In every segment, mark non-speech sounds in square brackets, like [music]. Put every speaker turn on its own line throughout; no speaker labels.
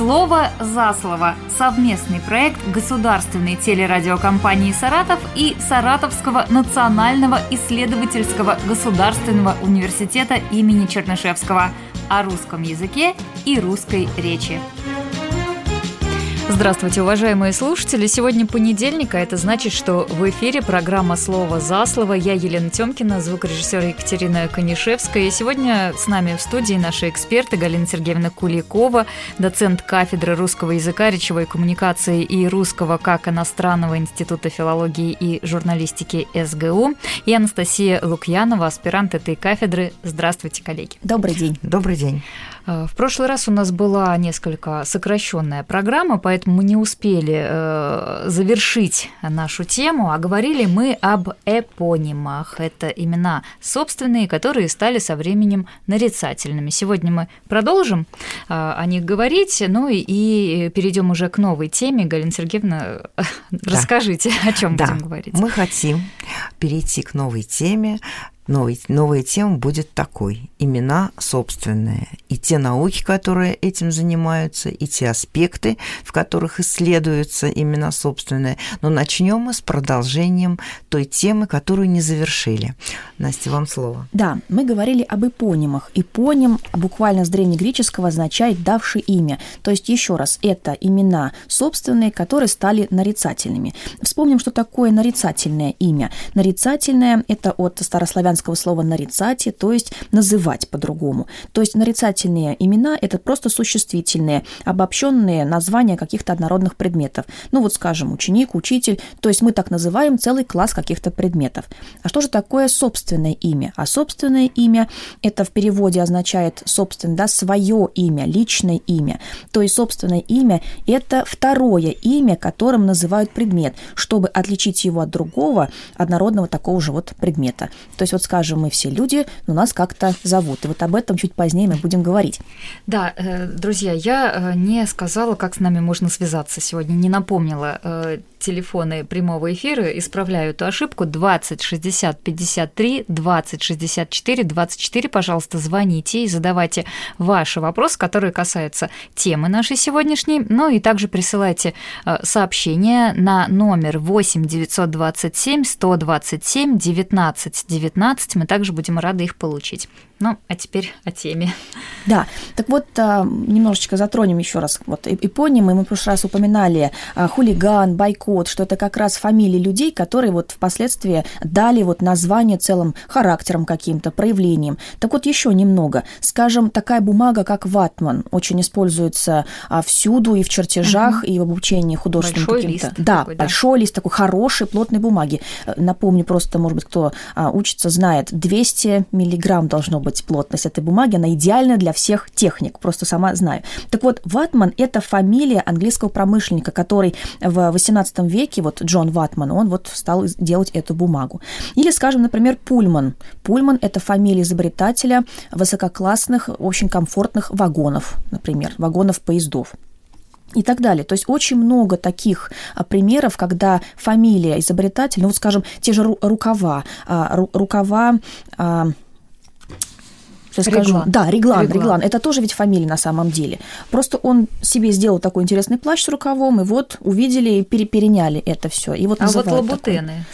Слово за слово. Совместный проект государственной телерадиокомпании «Саратов» и Саратовского национального исследовательского государственного университета имени Чернышевского о русском языке и русской речи. Здравствуйте, уважаемые слушатели. Сегодня понедельник, а это значит, что в эфире программа «Слово за слово». Я Елена Тёмкина, звукорежиссер Екатерина Конишевская. И сегодня с нами в студии наши эксперты Галина Сергеевна Куликова, доцент кафедры русского языка, речевой коммуникации и русского как иностранного института филологии и журналистики СГУ, и Анастасия Лукьянова, аспирант этой кафедры. Здравствуйте, коллеги.
Добрый день.
Добрый день.
Э, в прошлый раз у нас была несколько сокращенная программа, поэтому мы не успели э, завершить нашу тему, а говорили мы об эпонимах. Это имена собственные, которые стали со временем нарицательными. Сегодня мы продолжим э, о них говорить, ну и перейдем уже к новой теме. Галина Сергеевна, [laughs] да. расскажите, о чем
да.
будем говорить.
Мы хотим перейти к новой теме, Новый, новая тема будет такой – имена собственные. И те науки, которые этим занимаются, и те аспекты, в которых исследуются имена собственные. Но начнем мы с продолжением той темы, которую не завершили. Настя, вам слово.
Да, мы говорили об эпонимах. Эпоним буквально с древнегреческого означает «давший имя». То есть, еще раз, это имена собственные, которые стали нарицательными. Вспомним, что такое нарицательное имя. Нарицательное – это от старославянского славянского слова «нарицати», то есть «называть по-другому». То есть нарицательные имена – это просто существительные, обобщенные названия каких-то однородных предметов. Ну вот, скажем, ученик, учитель, то есть мы так называем целый класс каких-то предметов. А что же такое собственное имя? А собственное имя – это в переводе означает собственное, да, свое имя, личное имя. То есть собственное имя – это второе имя, которым называют предмет, чтобы отличить его от другого однородного такого же вот предмета. То есть вот скажем, мы все люди, но нас как-то зовут. И вот об этом чуть позднее мы будем говорить.
Да, э, друзья, я э, не сказала, как с нами можно связаться сегодня, не напомнила э, телефоны прямого эфира, исправляю эту ошибку, 20 60 53, 20 64 24, пожалуйста, звоните и задавайте ваши вопросы, которые касаются темы нашей сегодняшней, ну и также присылайте сообщения на номер 8 927 127 19 19, 15, мы также будем рады их получить. Ну, а теперь о теме.
Да, так вот, а, немножечко затронем еще раз. Вот эпонимы, мы в прошлый раз упоминали а, хулиган, бойкот, что это как раз фамилии людей, которые вот впоследствии дали вот название целым характером каким-то, проявлением. Так вот, еще немного. Скажем, такая бумага, как ватман, очень используется а, всюду и в чертежах, угу. и в обучении художественным каким-то. Лист да, такой, да, большой лист такой хорошей, плотной бумаги. Э, напомню просто, может быть, кто учится, знает, 200 миллиграмм должно быть быть плотность этой бумаги, она идеальна для всех техник, просто сама знаю. Так вот, Ватман – это фамилия английского промышленника, который в XVIII веке, вот Джон Ватман, он вот стал делать эту бумагу. Или, скажем, например, Пульман. Пульман – это фамилия изобретателя высококлассных, очень комфортных вагонов, например, вагонов поездов и так далее. То есть очень много таких а, примеров, когда фамилия изобретателя, ну вот скажем, те же рукава, а, рукава а, Сейчас реглан. скажу. Да, Реглан, Реглан. Реглан. Это тоже ведь фамилия на самом деле. Просто он себе сделал такой интересный плащ с рукавом, и вот увидели и перепереняли это все. И вот
а вот лабутены,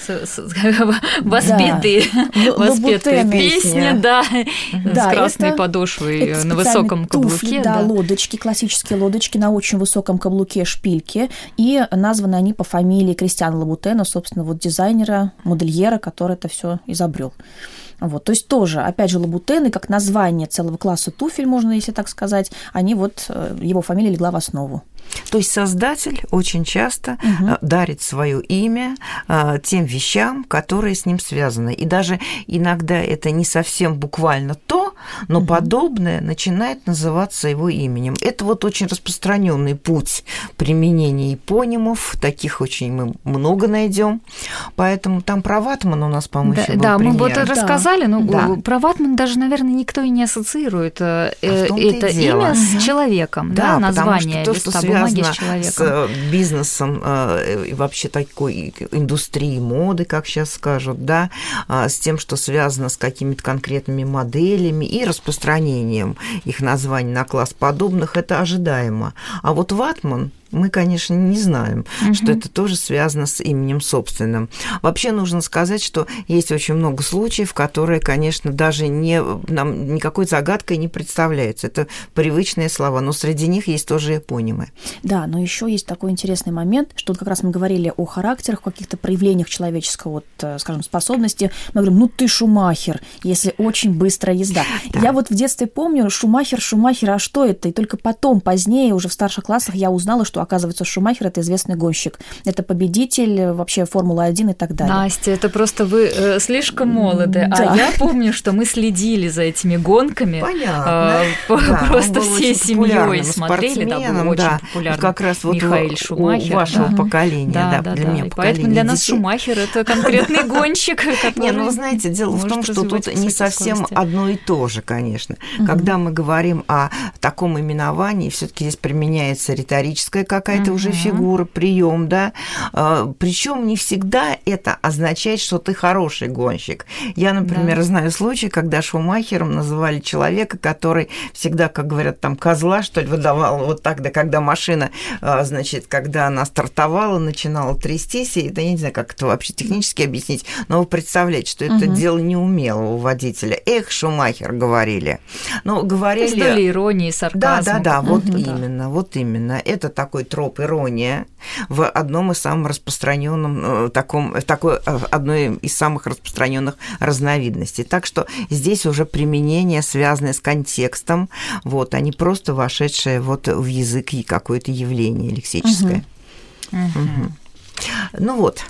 воспетые, [laughs] воспетые песни, да, с красной подошвой на высоком каблуке.
Да, лодочки, классические лодочки на очень высоком каблуке, шпильки, и названы они по фамилии Кристиана Лабутена, собственно, вот дизайнера, модельера, который это все изобрел. Вот, то есть тоже, опять же, лабутены, как название целого класса туфель, можно, если так сказать, они вот, э, его фамилия легла в основу.
То есть создатель очень часто угу. дарит свое имя э, тем вещам, которые с ним связаны. И даже иногда это не совсем буквально то, но угу. подобное начинает называться его именем. Это вот очень распространенный путь применения эпонимов, таких очень мы много найдем. Поэтому там про Ватман у нас, по-моему,
да,
еще был
Да,
пример.
мы вот рассказали, но да. про Ватман даже, наверное, никто и не ассоциирует э, а это имя с человеком, да, да название
потому что то, что связано с, с э, бизнесом э, и вообще такой индустрией моды, как сейчас скажут, да, а, с тем, что связано с какими-то конкретными моделями и распространением их названий на класс подобных, это ожидаемо. А вот ватман мы, конечно, не знаем, угу. что это тоже связано с именем собственным. Вообще нужно сказать, что есть очень много случаев, которые, конечно, даже не, нам никакой загадкой не представляются. Это привычные слова, но среди них есть тоже эпонимы.
Да, но еще есть такой интересный момент, что как раз мы говорили о характерах, каких-то проявлениях человеческого, вот, э, скажем, способности. Мы говорим, ну ты Шумахер, если очень быстрая езда. Да. Я вот в детстве помню, Шумахер, Шумахер, а что это? И только потом, позднее, уже в старших классах я узнала, что оказывается, Шумахер – это известный гонщик. Это победитель вообще Формулы-1 и так далее.
Настя, это просто вы э, слишком молоды. А да. А я помню, что мы следили за этими гонками.
Понятно. Э,
да, просто всей семьей смотрели. Да, был очень да. популярный
как раз вот Михаил Шумахер. У вашего да. поколения, да, да, для да. меня поколение
Поэтому для нас Шумахер – это конкретный [laughs] гонщик,
Не, ну, вы знаете, дело в том, что тут не совсем одно и то же, конечно. Когда мы говорим о таком именовании, все таки здесь применяется риторическое какая-то угу. уже фигура, прием, да. А, Причем не всегда это означает, что ты хороший гонщик. Я, например, да. знаю случай, когда Шумахером называли человека, который всегда, как говорят, там козла, что ли, выдавал вот тогда, когда машина, а, значит, когда она стартовала, начинала трястись, и да, я не знаю, как это вообще технически объяснить, но вы представляете, что это угу. дело неумелого водителя. Эх, Шумахер, говорили. Но говорили...
С долей иронии, сарказма.
Да, да, да, вот угу, именно, да. вот именно. Это такой троп ирония в одном из самых распространенных, э, таком, в такой, э, одной из самых распространенных разновидностей. Так что здесь уже применение, связанное с контекстом, вот, а не просто вошедшее вот в язык и какое-то явление лексическое. Угу. Угу. Ну вот,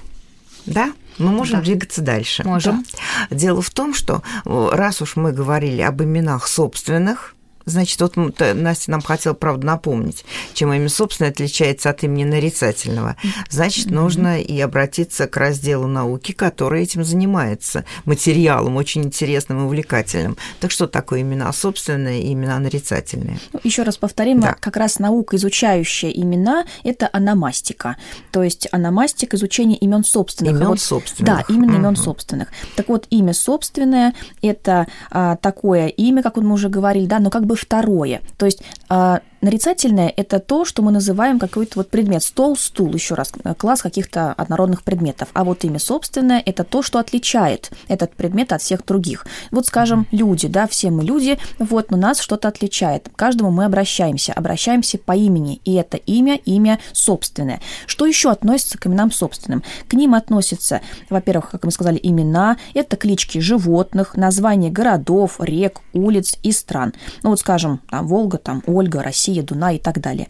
да? Мы можем да. двигаться дальше.
Можем.
Да? Дело в том, что э, раз уж мы говорили об именах собственных, Значит, вот Настя нам хотела, правда, напомнить, чем имя собственное отличается от имени нарицательного. Значит, нужно и обратиться к разделу науки, который этим занимается, материалом очень интересным и увлекательным. Так что такое имена собственные и имена нарицательные?
Ну, Еще раз повторим, да. как раз наука, изучающая имена, это аномастика. То есть аномастика изучение имен собственных.
Имен вот, собственных.
Да, именно имен собственных. Так вот, имя собственное это а, такое имя, как мы уже говорили, да, но как бы второе. То есть а, Нарицательное – это то, что мы называем какой-то вот предмет. Стол, стул, еще раз, э, класс каких-то однородных предметов. А вот имя собственное – это то, что отличает этот предмет от всех других. Вот, скажем, люди, да, все мы люди, вот, но нас что-то отличает. К каждому мы обращаемся, обращаемся по имени, и это имя, имя собственное. Что еще относится к именам собственным? К ним относятся, во-первых, как мы сказали, имена, это клички животных, названия городов, рек, улиц и стран. Ну вот, скажем, там Волга, там Ольга, Россия, Россия, Дунай и так далее.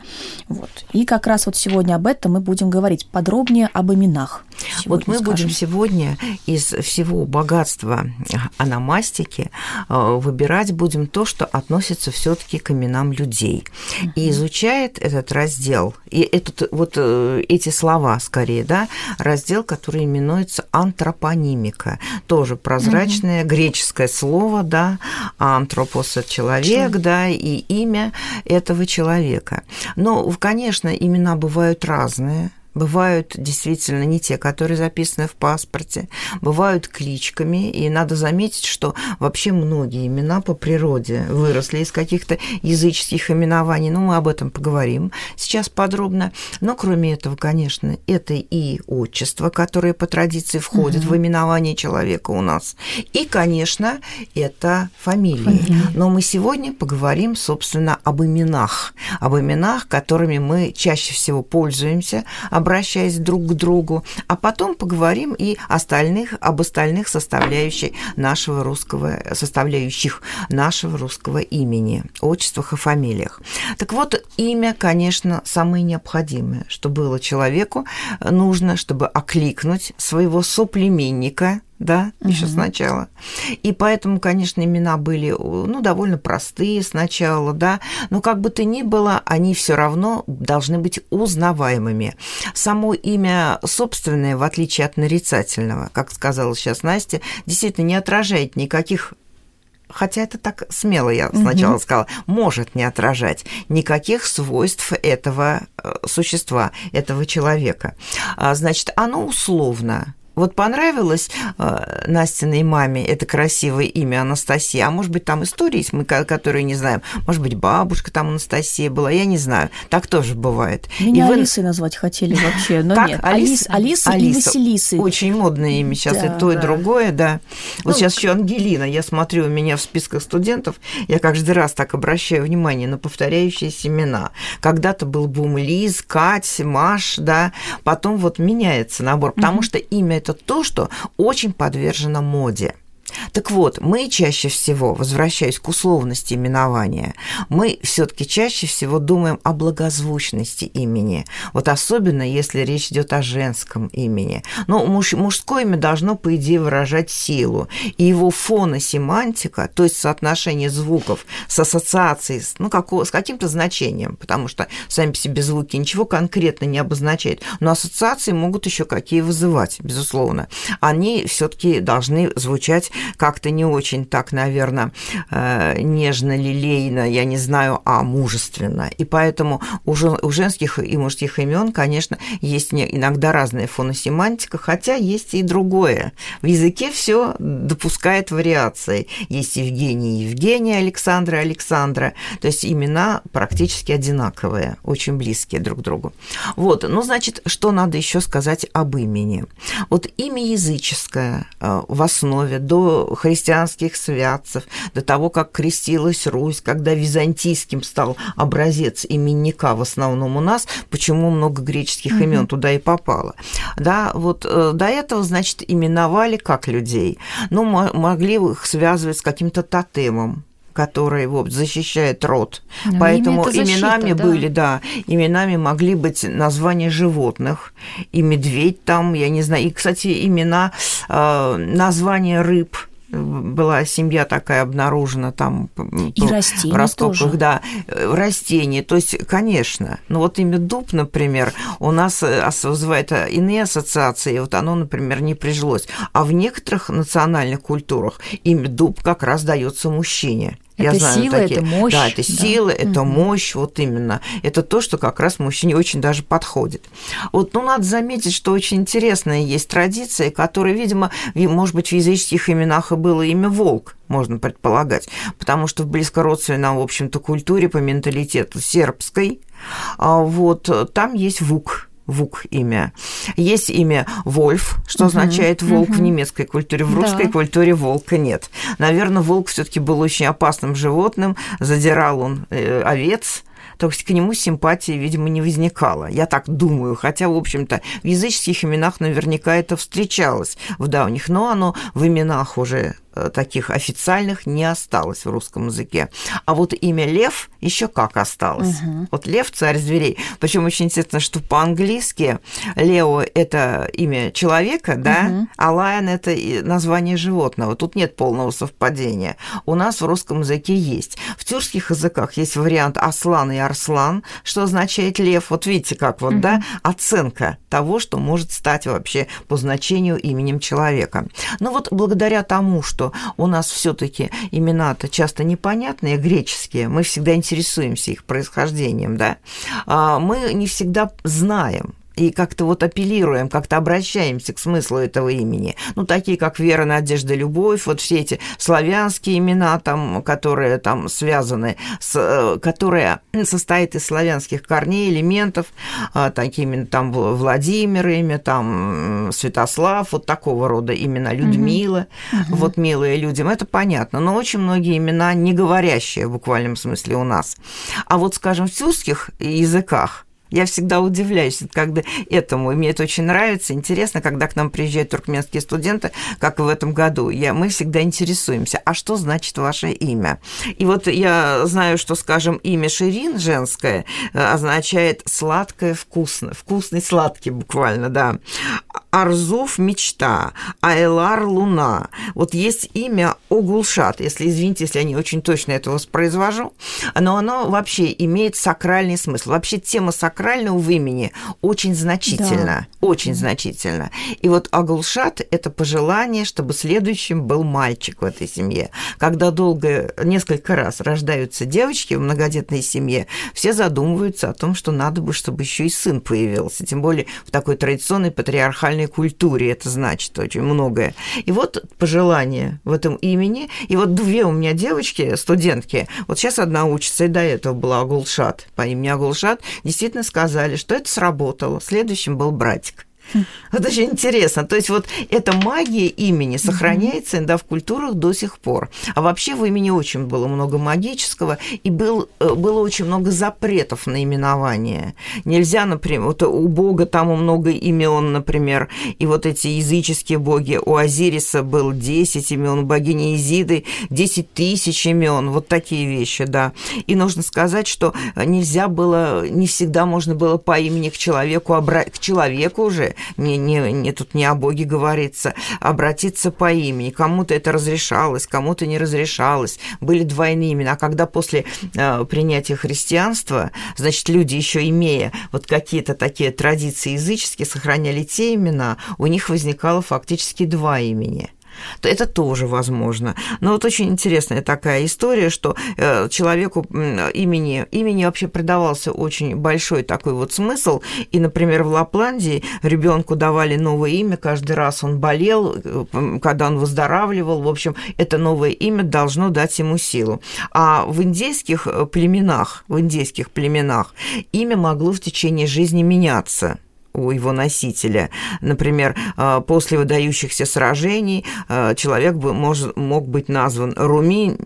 Вот. И как раз вот сегодня об этом мы будем говорить подробнее об именах.
Вот мы скажем. будем сегодня из всего богатства аномастики э, выбирать будем то, что относится все таки к именам людей. Uh-huh. И изучает этот раздел, и этот, вот э, эти слова скорее, да, раздел, который именуется антропонимика. Тоже прозрачное uh-huh. греческое слово, да, антропос – человек, человек, да, и имя этого человека. Но, конечно, имена бывают разные бывают действительно не те, которые записаны в паспорте, бывают кличками, и надо заметить, что вообще многие имена по природе выросли из каких-то языческих именований, ну, мы об этом поговорим сейчас подробно, но кроме этого, конечно, это и отчество, которое по традиции входит угу. в именование человека у нас, и, конечно, это фамилии. Фамилия. Но мы сегодня поговорим, собственно, об именах, об именах, которыми мы чаще всего пользуемся, об обращаясь друг к другу, а потом поговорим и остальных, об остальных составляющих нашего русского, составляющих нашего русского имени, отчествах и фамилиях. Так вот, имя, конечно, самое необходимое, что было человеку нужно, чтобы окликнуть своего соплеменника, да, угу. еще сначала. И поэтому, конечно, имена были, ну, довольно простые сначала, да, но как бы то ни было, они все равно должны быть узнаваемыми. Само имя собственное, в отличие от нарицательного, как сказала сейчас Настя, действительно не отражает никаких хотя это так смело я сначала угу. сказала, может не отражать никаких свойств этого э, существа, этого человека. А, значит, оно условно Вот понравилось э, Настиной маме это красивое имя Анастасия, а может быть, там истории есть, мы которые не знаем. Может быть, бабушка там Анастасия была, я не знаю. Так тоже бывает.
Меня и Алисой вы... назвать хотели вообще, но так, нет. Алис, Алиса, Алиса и Василисы.
Очень модное имя сейчас, да, и то, да. и другое, да. Вот ну, сейчас еще Ангелина. Я смотрю, у меня в списках студентов, я каждый раз так обращаю внимание на повторяющиеся имена. Когда-то был бум Лиз, Кать, Маш, да, потом вот меняется набор, потому угу. что имя это то, что очень подвержено моде. Так вот, мы чаще всего, возвращаясь к условности именования, мы все-таки чаще всего думаем о благозвучности имени. Вот особенно, если речь идет о женском имени. Но муж, мужское имя должно, по идее, выражать силу. И его фоносемантика, то есть соотношение звуков с ассоциацией, ну, как, с каким-то значением, потому что сами по себе звуки ничего конкретно не обозначают, но ассоциации могут еще какие вызывать, безусловно. Они все-таки должны звучать как-то не очень так, наверное, э, нежно, лилейно, я не знаю, а мужественно. И поэтому у женских и мужских имен, конечно, есть иногда разная фоносемантика, хотя есть и другое. В языке все допускает вариации. Есть Евгений Евгения, Александра Александра. То есть имена практически одинаковые, очень близкие друг к другу. Вот, ну, значит, что надо еще сказать об имени? Вот имя языческое э, в основе до христианских святцев, до того, как крестилась Русь, когда византийским стал образец именника в основном у нас, почему много греческих mm-hmm. имен туда и попало. Да, вот э, до этого, значит, именовали как людей, ну, могли их связывать с каким-то тотемом, который вот, защищает род. Но Поэтому защита, именами да. были, да, именами могли быть названия животных, и медведь там, я не знаю, и, кстати, имена, э, названия рыб – была семья такая обнаружена там
и по, растения в раскопках, тоже.
да, растения. То есть, конечно, ну вот имя дуб, например, у нас э, вызывает э, иные ассоциации, вот оно, например, не прижилось. А в некоторых национальных культурах имя дуб как раз дается мужчине.
Я это знаю, сила, такие, это мощь.
Да, это да. сила, это угу. мощь, вот именно. Это то, что как раз мужчине очень даже подходит. Вот, ну, надо заметить, что очень интересная есть традиция, которая, видимо, может быть, в языческих именах и было имя волк, можно предполагать, потому что в близкородственной нам, в общем-то, культуре по менталитету сербской, а вот там есть вук, Вук имя. Есть имя Вольф, что угу, означает волк угу. в немецкой культуре, в русской да. культуре волка нет. Наверное, волк все-таки был очень опасным животным, задирал он э, овец, то есть к нему симпатии, видимо, не возникало. Я так думаю, хотя, в общем-то, в языческих именах наверняка это встречалось в давних, но оно в именах уже таких официальных не осталось в русском языке. А вот имя Лев еще как осталось. Угу. Вот Лев царь зверей. Причем очень интересно, что по-английски Лео это имя человека, да, угу. а Лайон это название животного. Тут нет полного совпадения. У нас в русском языке есть. В тюркских языках есть вариант Аслан и Арслан, что означает лев. Вот видите, как вот, угу. да, оценка того, что может стать вообще по значению именем человека. Ну вот благодаря тому, что у нас все-таки имена-то часто непонятные, греческие, мы всегда интересуемся их происхождением, да, а мы не всегда знаем, и как-то вот апеллируем, как-то обращаемся к смыслу этого имени. Ну, такие как вера, надежда, любовь, вот все эти славянские имена, там, которые там связаны, с, э, которые состоят из славянских корней, элементов, а, такими там Владимир имя, там Святослав, вот такого рода имена, Людмила, угу. вот милые людям, это понятно, но очень многие имена не говорящие в буквальном смысле у нас. А вот, скажем, в тюркских языках я всегда удивляюсь когда этому, и мне это очень нравится. Интересно, когда к нам приезжают туркменские студенты, как в этом году, я, мы всегда интересуемся, а что значит ваше имя? И вот я знаю, что, скажем, имя Ширин женское э, означает сладкое, вкусное, вкусный, сладкий буквально, да. Арзуф – мечта, Айлар – луна. Вот есть имя Огулшат, если, извините, если я не очень точно это воспроизвожу, но оно вообще имеет сакральный смысл. Вообще тема сакрального в имени очень значительна, да. очень mm значительна. И вот Агулшат – это пожелание, чтобы следующим был мальчик в этой семье. Когда долго, несколько раз рождаются девочки в многодетной семье, все задумываются о том, что надо бы, чтобы еще и сын появился, тем более в такой традиционной патриархальной культуре это значит очень многое. И вот пожелание в этом имени. И вот две у меня девочки, студентки, вот сейчас одна учится, и до этого была Агулшат, по имени Агулшат, действительно сказали, что это сработало. Следующим был братик. [laughs] Вот очень интересно. То есть вот эта магия имени сохраняется да, в культурах до сих пор. А вообще в имени очень было много магического, и был, э, было очень много запретов на именование. Нельзя, например, вот у Бога там много имен, например, и вот эти языческие боги. У Азириса было 10 имен, у богини Изиды 10 тысяч имен. Вот такие вещи, да. И нужно сказать, что нельзя было, не всегда можно было по имени к человеку, обра... к человеку уже не, не, не, тут не о Боге говорится, обратиться по имени. Кому-то это разрешалось, кому-то не разрешалось. Были двойные имена. А когда после э, принятия христианства, значит, люди еще имея вот какие-то такие традиции языческие, сохраняли те имена, у них возникало фактически два имени то это тоже возможно. Но вот очень интересная такая история, что э, человеку имени, имени вообще придавался очень большой такой вот смысл. И, например, в Лапландии ребенку давали новое имя, каждый раз он болел, э, когда он выздоравливал. В общем, это новое имя должно дать ему силу. А в индейских э, племенах, в индейских племенах имя могло в течение жизни меняться у его носителя. Например, э, после выдающихся сражений э, человек бы мож, мог быть назван Руми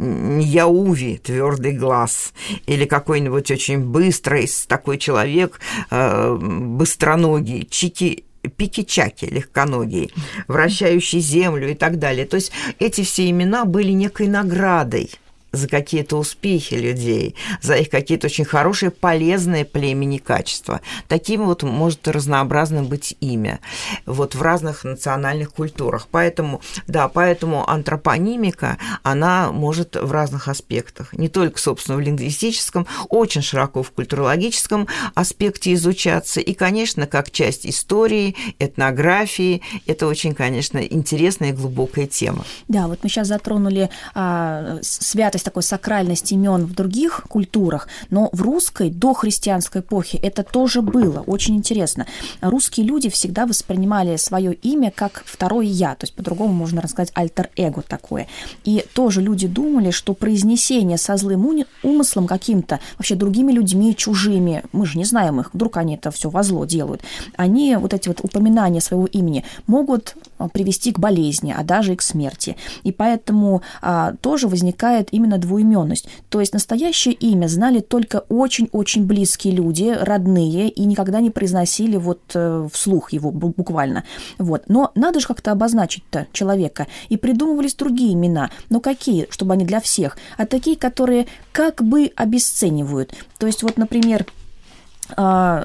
Яуви, твердый глаз, или какой-нибудь очень быстрый такой человек, э, быстроногий, Чики пики-чаки легконогие, вращающий землю и так далее. То есть эти все имена были некой наградой за какие-то успехи людей, за их какие-то очень хорошие, полезные племени качества. Таким вот может разнообразным быть имя вот в разных национальных культурах. Поэтому, да, поэтому антропонимика, она может в разных аспектах, не только, собственно, в лингвистическом, очень широко в культурологическом аспекте изучаться. И, конечно, как часть истории, этнографии, это очень, конечно, интересная и глубокая тема.
Да, вот мы сейчас затронули а, святость есть такой сакральность имен в других культурах, но в русской до христианской эпохи это тоже было. Очень интересно. Русские люди всегда воспринимали свое имя как второе я, то есть по-другому можно рассказать альтер-эго такое. И тоже люди думали, что произнесение со злым умыслом каким-то, вообще другими людьми, чужими, мы же не знаем их, вдруг они это все во зло делают, они вот эти вот упоминания своего имени могут привести к болезни, а даже и к смерти. И поэтому а, тоже возникает именно именно двуименность. То есть настоящее имя знали только очень-очень близкие люди, родные, и никогда не произносили вот э, вслух его буквально. Вот. Но надо же как-то обозначить-то человека. И придумывались другие имена. Но какие, чтобы они для всех? А такие, которые как бы обесценивают. То есть вот, например,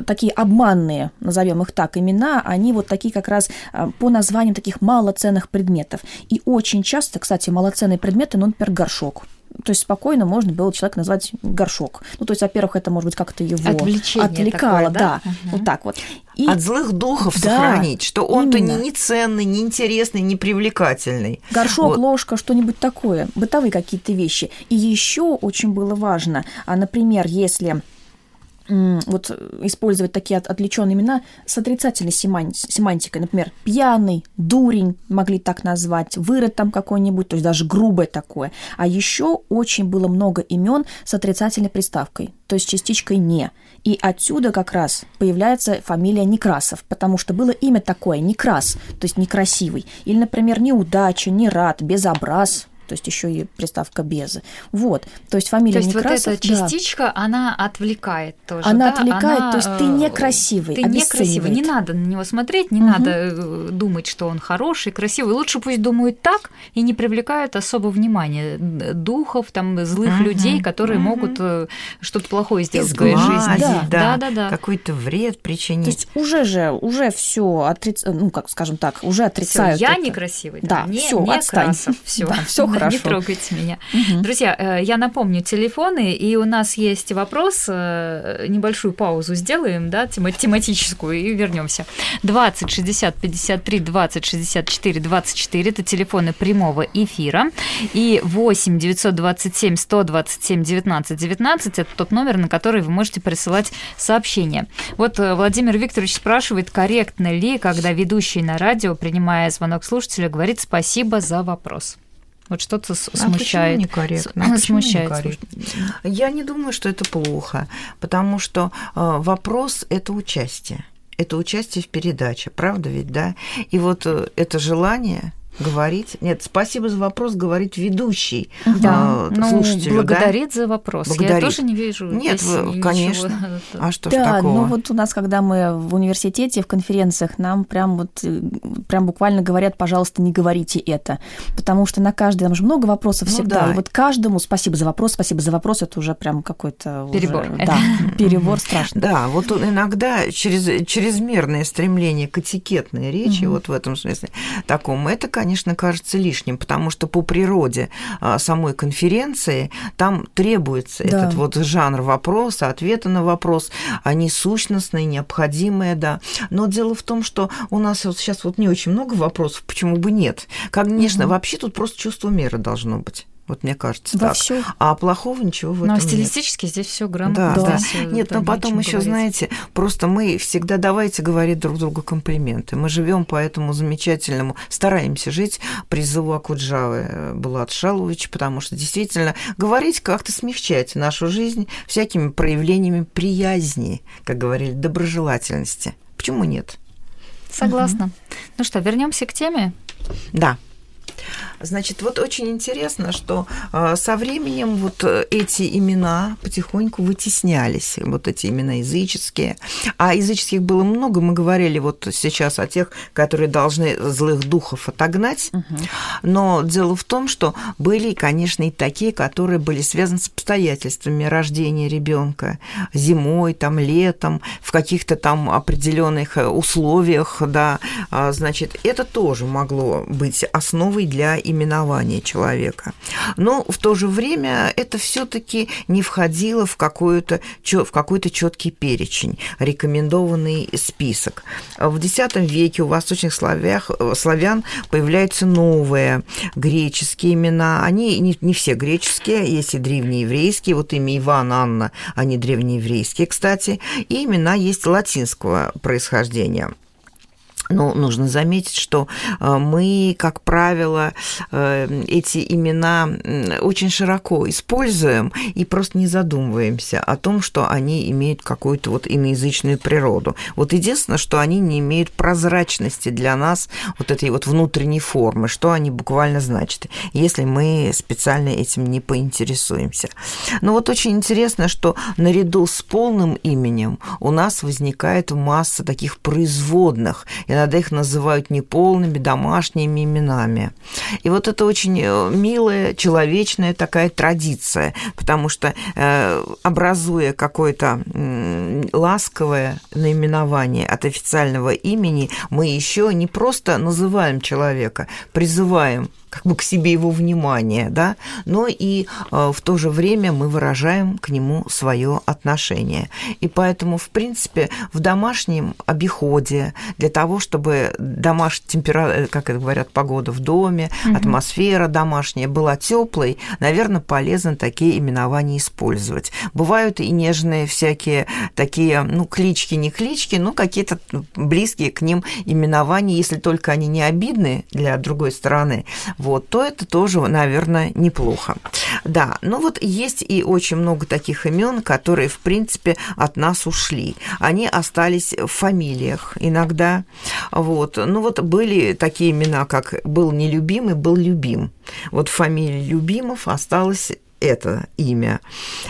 такие обманные, назовем их так, имена, они вот такие как раз а, по названиям таких малоценных предметов. И очень часто, кстати, малоценные предметы, ну, например, горшок то есть спокойно можно было человека назвать горшок. Ну, то есть, во-первых, это, может быть, как-то его
Отвлечение
отвлекало,
такое,
да,
да?
Угу. вот так вот.
И... От злых духов да, сохранить, что он-то не, не ценный, не интересный, не привлекательный.
Горшок, вот. ложка, что-нибудь такое, бытовые какие-то вещи. И еще очень было важно, а, например, если вот использовать такие отвлеченные имена с отрицательной семантикой. Например, пьяный, дурень могли так назвать, вырод там какой-нибудь, то есть даже грубое такое. А еще очень было много имен с отрицательной приставкой, то есть частичкой «не». И отсюда как раз появляется фамилия Некрасов, потому что было имя такое Некрас, то есть некрасивый. Или, например, неудача, нерад, безобраз, то есть еще и приставка без. Вот, то есть фамилия
То есть
Некрасов,
вот эта частичка, да. она отвлекает тоже,
Она
да?
отвлекает, она, то есть ты э, некрасивый,
Ты некрасивый, не надо на него смотреть, не угу. надо э, думать, что он хороший, красивый. Лучше пусть думают так и не привлекают особо внимания духов, там, злых угу. людей, которые угу. могут э, что-то плохое сделать в твоей жизни.
Да, да, да. да. Какой-то вред причинить. То есть
уже же, уже все отриц... ну, как скажем так, уже отрицают.
Всё, я
это.
некрасивый,
да,
да. не,
все,
не
отстань.
все.
Да, все хорошо.
Не трогайте меня. Друзья, э, я напомню телефоны, и у нас есть вопрос, э, небольшую паузу сделаем, да, тематическую, и вернемся. 20 60 53 20 64 24 это телефоны прямого эфира, и 8 927 127 19 19 это тот номер, на который вы можете присылать сообщения. Вот э, Владимир Викторович спрашивает, корректно ли, когда ведущий на радио, принимая звонок слушателя, говорит спасибо за вопрос. Вот что-то а смущает.
некорректно? А смущает. Некорректно? Я не думаю, что это плохо, потому что э, вопрос это участие. Это участие в передаче, правда ведь, да? И вот э, это желание говорить. Нет, спасибо за вопрос, говорит ведущий
да, э, слушателю. Ну, благодарит да? за вопрос.
Благодарит.
Я тоже не вижу.
Нет,
вы,
конечно. [laughs] А что
да,
ж такого?
ну вот у нас, когда мы в университете, в конференциях, нам прям вот э, прям буквально говорят, пожалуйста, не говорите это, потому что на каждый там же много вопросов ну, всегда, да. и вот каждому спасибо за вопрос, спасибо за вопрос, это уже прям какой-то
перебор.
Уже, да, [laughs] перебор страшный.
Да, вот иногда через чрезмерное стремление к этикетной речи, вот в этом смысле таком, это, конечно конечно, кажется лишним, потому что по природе а, самой конференции там требуется да. этот вот жанр вопроса, ответа на вопрос, они сущностные, необходимые, да. Но дело в том, что у нас вот сейчас вот не очень много вопросов, почему бы нет. Конечно, угу. вообще тут просто чувство меры должно быть. Вот мне кажется
Во
так.
Всё.
А плохого ничего в
этом
Но
стилистически
нет.
здесь все грамотно.
Да, да. Нет, но потом еще, знаете, просто мы всегда давайте говорить друг другу комплименты. Мы живем по этому замечательному, стараемся жить призыву Акуджавы э, Булат Шалович, потому что действительно говорить как-то смягчать нашу жизнь всякими проявлениями приязни, как говорили, доброжелательности. Почему нет?
Согласна. Угу. Ну что, вернемся к теме?
Да. Значит, вот очень интересно, что а, со временем вот э, эти имена потихоньку вытеснялись, вот эти имена языческие. А языческих было много, мы говорили вот сейчас о тех, которые должны злых духов отогнать. Угу. Но дело в том, что были, конечно, и такие, которые были связаны с обстоятельствами рождения ребенка зимой, там, летом, в каких-то там определенных э, условиях, да, а, значит, это тоже могло быть основой для именования человека. Но в то же время это все-таки не входило в, какой-то, в какой-то четкий перечень, рекомендованный список. В X веке у восточных славях, славян появляются новые греческие имена. Они не, не все греческие, есть и древнееврейские. Вот имя Иван, Анна, они древнееврейские, кстати. И имена есть латинского происхождения. Ну, нужно заметить, что э, мы, как правило, э, эти имена очень широко используем и просто не задумываемся о том, что они имеют какую-то вот иноязычную природу. Вот единственное, что они не имеют прозрачности для нас, вот этой вот внутренней формы, что они буквально значат, если мы специально этим не поинтересуемся. Но вот очень интересно, что наряду с полным именем у нас возникает масса таких производных, иногда их называют неполными домашними именами. И вот это очень э, милая, человечная такая традиция, потому что э, образуя какое-то ласковое наименование от официального имени, мы еще не просто называем человека, призываем как бы к себе его внимание, да, но и э, в то же время мы выражаем к нему свое отношение. И поэтому, в принципе, в домашнем обиходе для того, чтобы домашняя температура, э, как это говорят, погода в доме, угу. атмосфера домашняя была теплой, наверное, полезно такие именования использовать. Бывают и нежные всякие такие, ну, клички, не клички, но какие-то близкие к ним именования, если только они не обидны для другой стороны вот, то это тоже, наверное, неплохо. Да, ну вот есть и очень много таких имен, которые, в принципе, от нас ушли. Они остались в фамилиях иногда. Вот. Ну вот были такие имена, как был нелюбимый, был любим. Вот фамилия Любимов осталась это имя.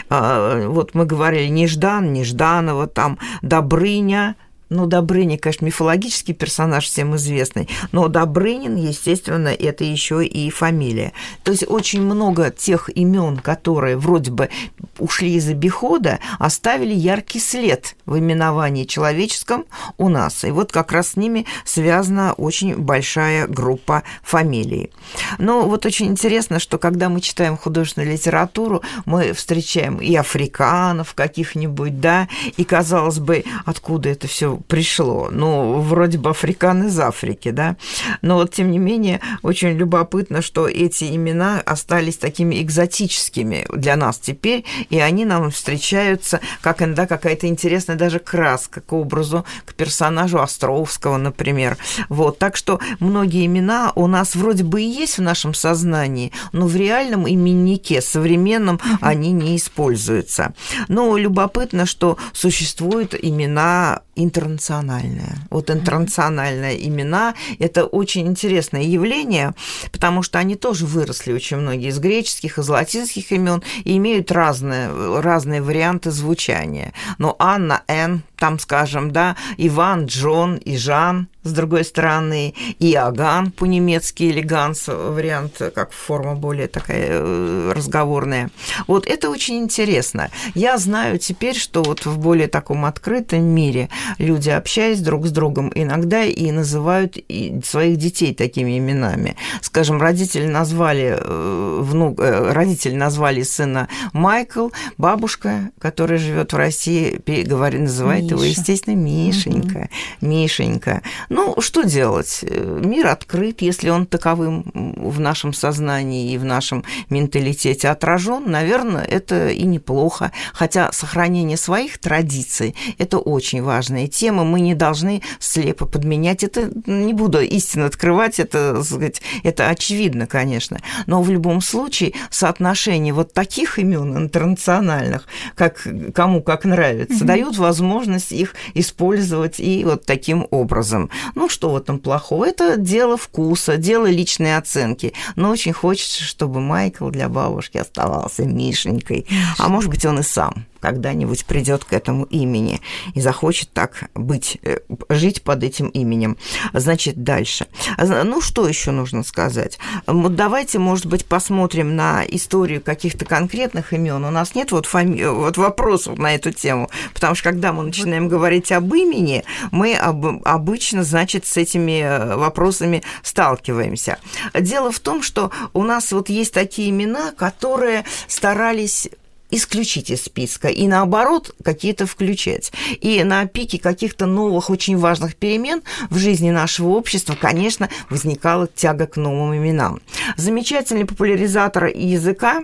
А, вот мы говорили Неждан, Нежданова, там Добрыня, ну, Добрыня, конечно, мифологический персонаж всем известный, но Добрынин, естественно, это еще и фамилия. То есть очень много тех имен, которые вроде бы ушли из обихода, оставили яркий след в именовании человеческом у нас. И вот как раз с ними связана очень большая группа фамилий. Но вот очень интересно, что когда мы читаем художественную литературу, мы встречаем и африканов каких-нибудь, да, и казалось бы, откуда это все пришло. Ну, вроде бы африкан из Африки, да. Но вот, тем не менее, очень любопытно, что эти имена остались такими экзотическими для нас теперь, и они нам встречаются как иногда какая-то интересная даже краска к образу, к персонажу Островского, например. Вот, так что многие имена у нас вроде бы и есть в нашем сознании, но в реальном именнике современном они не используются. Но любопытно, что существуют имена интернациональные. Вот интернациональные имена – это очень интересное явление, потому что они тоже выросли очень многие из греческих, из латинских имен и имеют разные, разные варианты звучания. Но Анна, Н, там, скажем, да, Иван, Джон и Жан, с другой стороны, и Аган по-немецки, или вариант, как форма более такая э, разговорная. Вот это очень интересно. Я знаю теперь, что вот в более таком открытом мире люди, общаясь друг с другом, иногда и называют своих детей такими именами. Скажем, родители назвали э, внук, э, родители назвали сына Майкл, бабушка, которая живет в России, говорит, называет Его, естественно, Мишенька. Угу. Мишенька. Ну, что делать? Мир открыт, если он таковым в нашем сознании и в нашем менталитете отражен, наверное, это и неплохо. Хотя сохранение своих традиций – это очень важная тема. Мы не должны слепо подменять. Это не буду истинно открывать, это, сказать, это очевидно, конечно. Но в любом случае соотношение вот таких имен интернациональных, как кому как нравится, mm дают возможность их использовать и вот таким образом. Ну, что в этом плохого? Это дело вкуса, дело личной оценки. Но очень хочется, чтобы Майкл для бабушки оставался Мишенькой. А может быть, он и сам когда-нибудь придет к этому имени и захочет так быть, э, жить под этим именем. Значит, дальше. Ну, что еще нужно сказать? Давайте, может быть, посмотрим на историю каких-то конкретных имен. У нас нет вот, фами... вот вопросов на эту тему, потому что когда мы начинаем говорить об имени, мы об... обычно, значит, с этими э, вопросами сталкиваемся. Дело в том, что у нас вот есть такие имена, которые старались исключить из списка и наоборот какие-то включать. И на пике каких-то новых очень важных перемен в жизни нашего общества, конечно, возникала тяга к новым именам. Замечательный популяризатор языка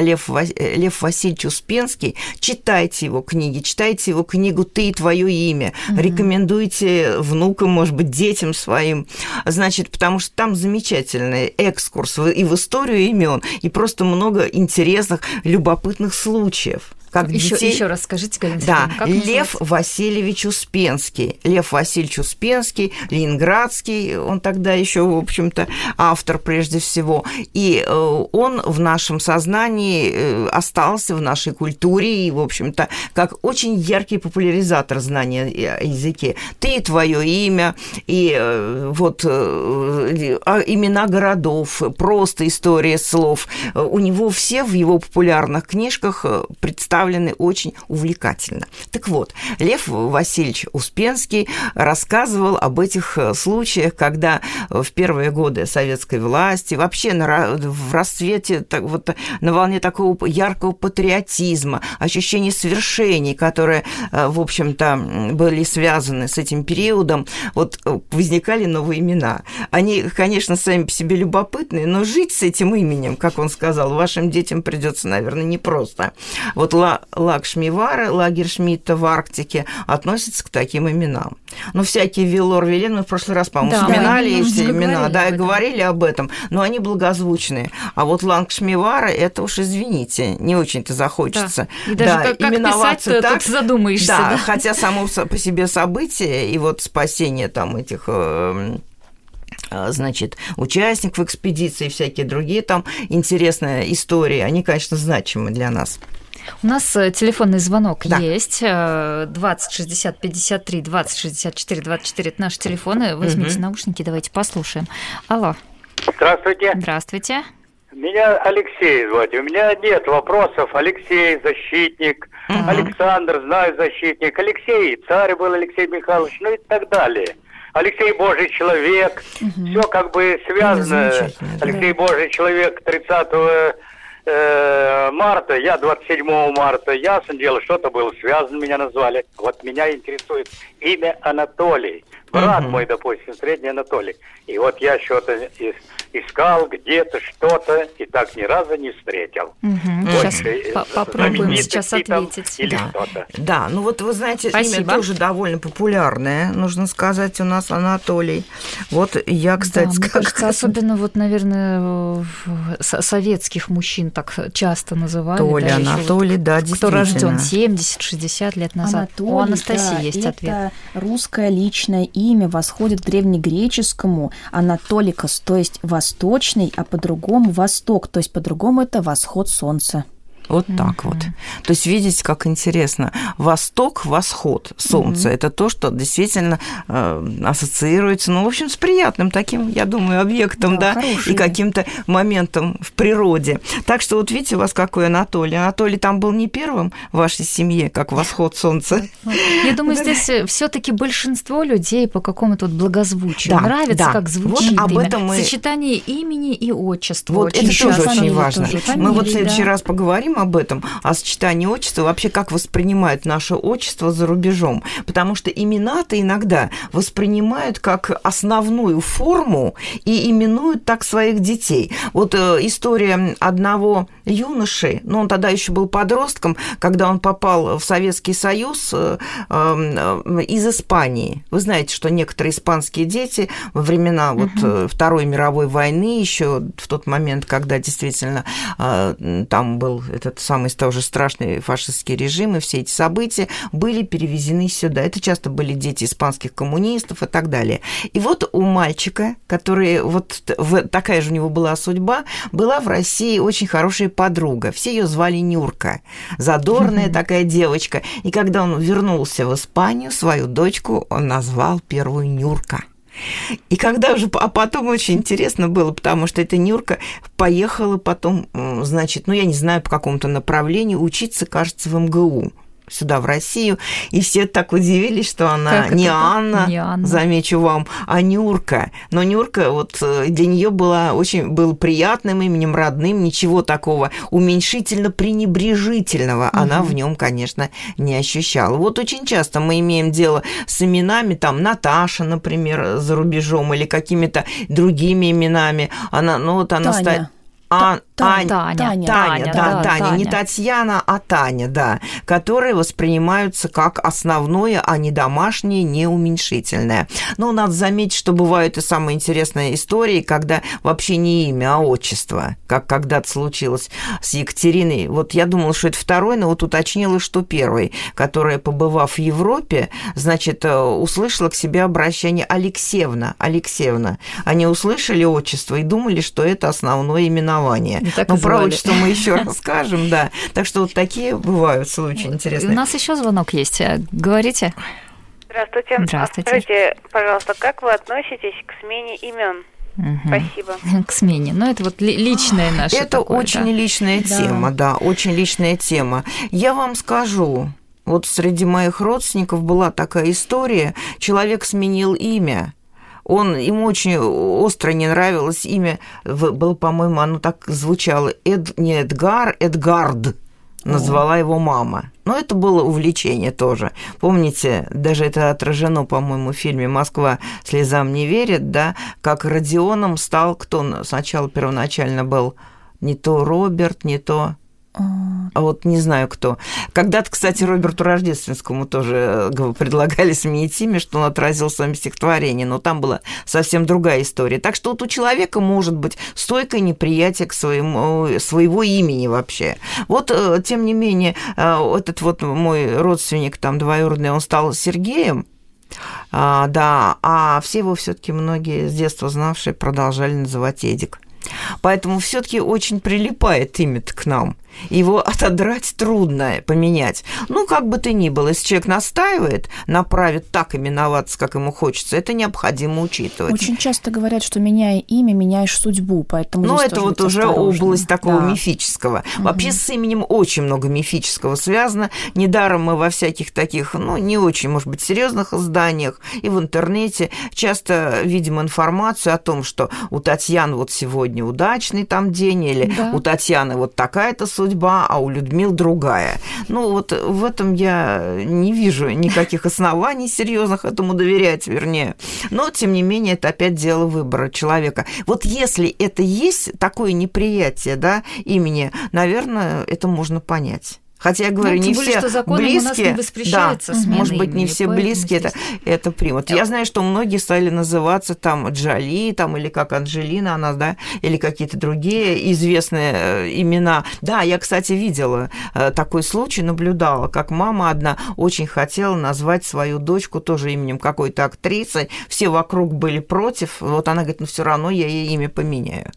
Лев, Лев Васильевич Успенский. Читайте его книги, читайте его книгу «Ты и твое имя». Угу. Рекомендуйте внукам, может быть, детям своим. Значит, потому что там замечательный экскурс и в историю имен, и просто много интересных, любопытных случаев
как еще, детей... Еще раз скажите, Галина
Да, как Лев называется? Васильевич Успенский. Лев Васильевич Успенский, Ленинградский, он тогда еще, в общем-то, автор прежде всего. И э, он в нашем сознании э, остался, в нашей культуре, и, в общем-то, как очень яркий популяризатор знания о языке. Ты, твое имя, и э, вот а, имена городов, просто история слов. У него все в его популярных книжках представлены представлены очень увлекательно. Так вот, Лев Васильевич Успенский рассказывал об этих э, случаях, когда в первые годы советской власти, вообще на, в расцвете, так, вот, на волне такого яркого патриотизма, ощущения свершений, которые, э, в общем-то, были связаны с этим периодом, вот э, возникали новые имена. Они, конечно, сами по себе любопытные, но жить с этим именем, как он сказал, вашим детям придется, наверное, непросто. Вот Лакшмивара, лагерь Шмидта в Арктике, относится к таким именам. Но всякие Вилор Вилен, мы в прошлый раз, по-моему, да, вспоминали эти имена, да, и говорили об этом, но они благозвучные. А вот Лакшмивара, это уж, извините, не очень-то захочется.
Да. И даже да, как, как именоваться так, тут задумаешься.
Да, да, хотя само по себе событие и вот спасение там этих э, э, значит, участников экспедиции, всякие другие там интересные истории, они, конечно, значимы для нас.
У нас э, телефонный звонок да. есть. 20 60 53 20 64 24 это наши телефоны. Возьмите угу. наушники, давайте послушаем. Алло.
Здравствуйте.
Здравствуйте.
Меня Алексей звать. У меня нет вопросов. Алексей, защитник. Угу. Александр, знаю, защитник. Алексей, царь был Алексей Михайлович, ну и так далее. Алексей Божий человек. Угу. Все как бы связано. Алексей да. Божий человек 30 э, марта, я 27 марта, ясно дело, что-то было связано, меня назвали. Вот меня интересует имя Анатолий. Брат угу. мой, допустим, средний Анатолий. И вот я что-то искал где-то что-то и так ни разу не встретил.
Угу. Сейчас по попробуем сейчас ответить.
Или да. что-то. Да, ну вот вы знаете, Спасибо. имя тоже довольно популярное, нужно сказать, у нас Анатолий. Вот я, кстати, да,
скажу. кажется, особенно вот, наверное, советских мужчин так часто называли.
Толя, да, Анатолий, да,
действительно. Кто рожден 70-60 лет назад.
Анатолий, у Анастасии да, есть это ответ. Это русское личное имя восходит к древнегреческому Анатоликос, то есть восточный, а по-другому восток, то есть по-другому это восход солнца.
Вот mm-hmm. так вот. То есть видите, как интересно. Восток, восход солнца mm-hmm. это то, что действительно э, ассоциируется, ну, в общем, с приятным таким, я думаю, объектом, да, да и каким-то моментом в природе. Так что вот видите, у вас какой Анатолий. Анатолий там был не первым в вашей семье, как восход солнца.
Я думаю, [laughs] здесь э, все-таки большинство людей по какому-то вот благозвучию да, нравится, да. как звучит вот об этом мы... сочетание имени и отчества.
Вот это тоже очень важно. мы вот в следующий да. раз поговорим говорим об этом, о сочетании отчества, вообще как воспринимают наше отчество за рубежом. Потому что имена-то иногда воспринимают как основную форму и именуют так своих детей. Вот э, история одного юноши, ну, он тогда еще был подростком, когда он попал в Советский Союз э, э, из Испании. Вы знаете, что некоторые испанские дети во времена вот угу. Второй мировой войны, еще в тот момент, когда действительно там был этот самый тоже страшный фашистский режим и все эти события были перевезены сюда. Это часто были дети испанских коммунистов и так далее. И вот у мальчика, который вот такая же у него была судьба, была в России очень хорошая подруга. Все ее звали Нюрка. Задорная такая девочка. И когда он вернулся в Испанию, свою дочку он назвал первую Нюрка. И когда уже, а потом очень интересно было, потому что эта Нюрка поехала потом, значит, ну, я не знаю, по какому-то направлению учиться, кажется, в МГУ сюда, в Россию, и все так удивились, что она не Анна, не Анна, замечу вам, а Нюрка. Но Нюрка вот э, для нее была очень был приятным именем, родным, ничего такого уменьшительно-пренебрежительного угу. она в нем, конечно, не ощущала. Вот очень часто мы имеем дело с именами, там Наташа, например, за рубежом, или какими-то другими именами. Она, ну вот она
Таня.
А,
Та, Таня, Таня,
Таня, Таня, да, да, Таня. Таня, не Татьяна, а Таня, да, которые воспринимаются как основное, а не домашнее, не уменьшительное. Но надо заметить, что бывают и самые интересные истории, когда вообще не имя, а отчество, как когда-то случилось с Екатериной. Вот я думала, что это второй, но вот уточнила, что первый, которая, побывав в Европе, значит, э, услышала к себе обращение Алексеевна, Алексеевна. Они услышали отчество и думали, что это основное именование именование. Но про отчество мы еще [laughs] расскажем, да. Так что вот такие бывают случаи интересные.
У нас еще звонок есть. Говорите.
Здравствуйте.
Здравствуйте.
Скажите, пожалуйста, как вы относитесь к смене имен? Угу. Спасибо.
К смене. Ну, это вот личная [gasps] наша.
Это такое, очень да? личная тема, да. да, очень личная тема. Я вам скажу, вот среди моих родственников была такая история, человек сменил имя, он, ему очень остро не нравилось имя, было, по-моему, оно так звучало, Эд, не Эдгар, Эдгард назвала его мама. Но это было увлечение тоже. Помните, даже это отражено, по-моему, в фильме «Москва слезам не верит», да, как Родионом стал, кто сначала первоначально был не то Роберт, не то а вот не знаю кто. Когда-то, кстати, Роберту Рождественскому тоже э, предлагали сменить имя, что он отразил в своем стихотворении, но там была совсем другая история. Так что вот у человека может быть стойкое неприятие к своему, своего имени вообще. Вот, э, тем не менее, э, этот вот мой родственник там двоюродный, он стал Сергеем, а, да, а все его все-таки многие с детства знавшие продолжали называть Эдик. Поэтому все-таки очень прилипает имя к нам. Его отодрать трудно, поменять. Ну, как бы то ни было, если человек настаивает на праве так именоваться, как ему хочется, это необходимо учитывать.
Очень часто говорят, что меняя имя, меняешь судьбу, поэтому
Ну, это вот уже область такого
да.
мифического. Угу. Вообще с именем очень много мифического связано. Недаром мы во всяких таких, ну, не очень, может быть, серьезных изданиях и в интернете часто видим информацию о том, что у Татьяны вот сегодня удачный там день, или да. у Татьяны вот такая-то судьба, а у Людмил другая. Ну, вот в этом я не вижу никаких [laughs] оснований серьезных этому доверять, вернее. Но, тем не менее, это опять дело выбора человека. Вот если это есть такое неприятие, да, имени, наверное, это можно понять. Хотя я говорю,
ну,
не
более,
все
что
близкие,
не воспрещается
да,
смена
может быть, не все близкие это, это примут. Я знаю, что многие стали называться там Джоли, там или как Анжелина она, да, или какие-то другие известные э, имена. Да, я, кстати, видела э, такой случай, наблюдала, как мама одна очень хотела назвать свою дочку тоже именем какой-то актрисы. Все вокруг были против. Вот она говорит, ну все равно я ей имя поменяю.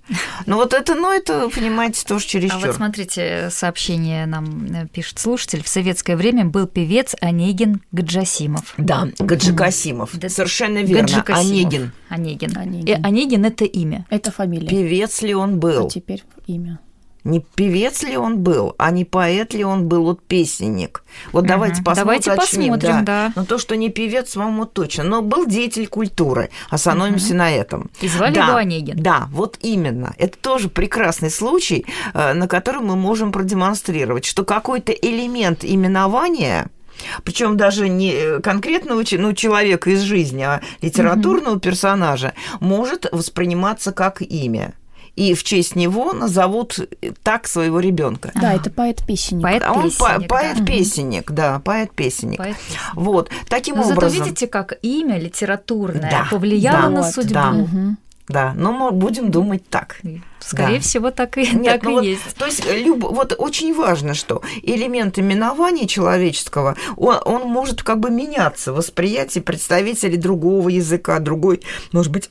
Ну вот это, ну это, понимаете, тоже чересчур.
А вот смотрите, сообщение нам э, пишет слушатель, в советское время был певец Онегин Гаджасимов.
Да, Гаджикасимов. Да. Совершенно верно.
Гаджикасимов.
Онегин.
Онегин. Онегин. И Онегин – это имя.
Это фамилия.
Певец ли он был?
А теперь имя.
Не певец ли он был, а не поэт ли он был, вот песенник. Вот угу. давайте посмотрим.
Давайте посмотрим, да. да.
Но то, что не певец, самому точно. Но был деятель культуры. Остановимся угу. на этом.
И звали
да,
его Онегин.
Да, вот именно. Это тоже прекрасный случай, э, на котором мы можем продемонстрировать, что какой-то элемент именования причем даже не конкретного ну, человека из жизни, а литературного угу. персонажа, может восприниматься как имя и в честь него назовут так своего ребенка.
Да, это поэт-песенник.
Поэт-песенник,
а он по- поэт-песенник, да, поэт-песенник.
Поэт
вот, таким
Но
образом...
зато видите, как имя литературное
да,
повлияло
да,
на
вот,
судьбу.
Да. Да, но мы будем думать так.
Скорее
да.
всего, так и,
Нет,
так
ну
и
вот,
есть.
То есть, люб, вот очень важно, что элемент именования человеческого, он, он может как бы меняться, восприятие представителей другого языка, другой, может быть,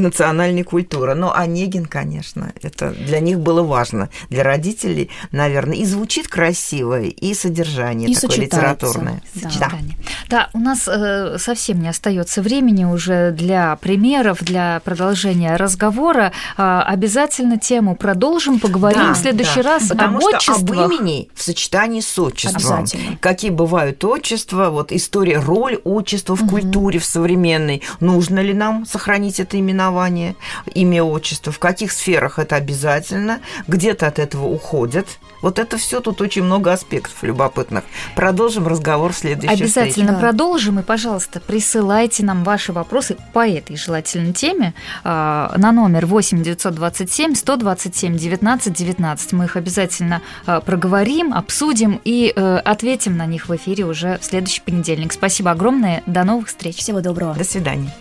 национальной культуры. Но Онегин, конечно, это для них было важно. Для родителей, наверное, и звучит красиво, и содержание
и
такое литературное.
Да. Сочетание. Да. да, у нас э, совсем не остается времени уже для примеров, для продолжения разговора. Э, обязательно тему продолжим, поговорим
да,
в следующий
да.
раз
Потому
об
что
отчествах.
об имени в сочетании с отчеством. Какие бывают отчества, вот история, роль отчества в угу. культуре, в современной. Нужно ли нам сохранить это именование, имя, отчество, в каких сферах это обязательно, где-то от этого уходят. Вот это все тут очень много аспектов любопытных. Продолжим разговор в следующей
Обязательно
встрече.
да. продолжим. И, пожалуйста, присылайте нам ваши вопросы по этой желательной теме э, на номер 8 927 127 19 19. Мы их обязательно э, проговорим, обсудим и э, ответим на них в эфире уже в следующий понедельник. Спасибо огромное. До новых встреч.
Всего доброго.
До свидания.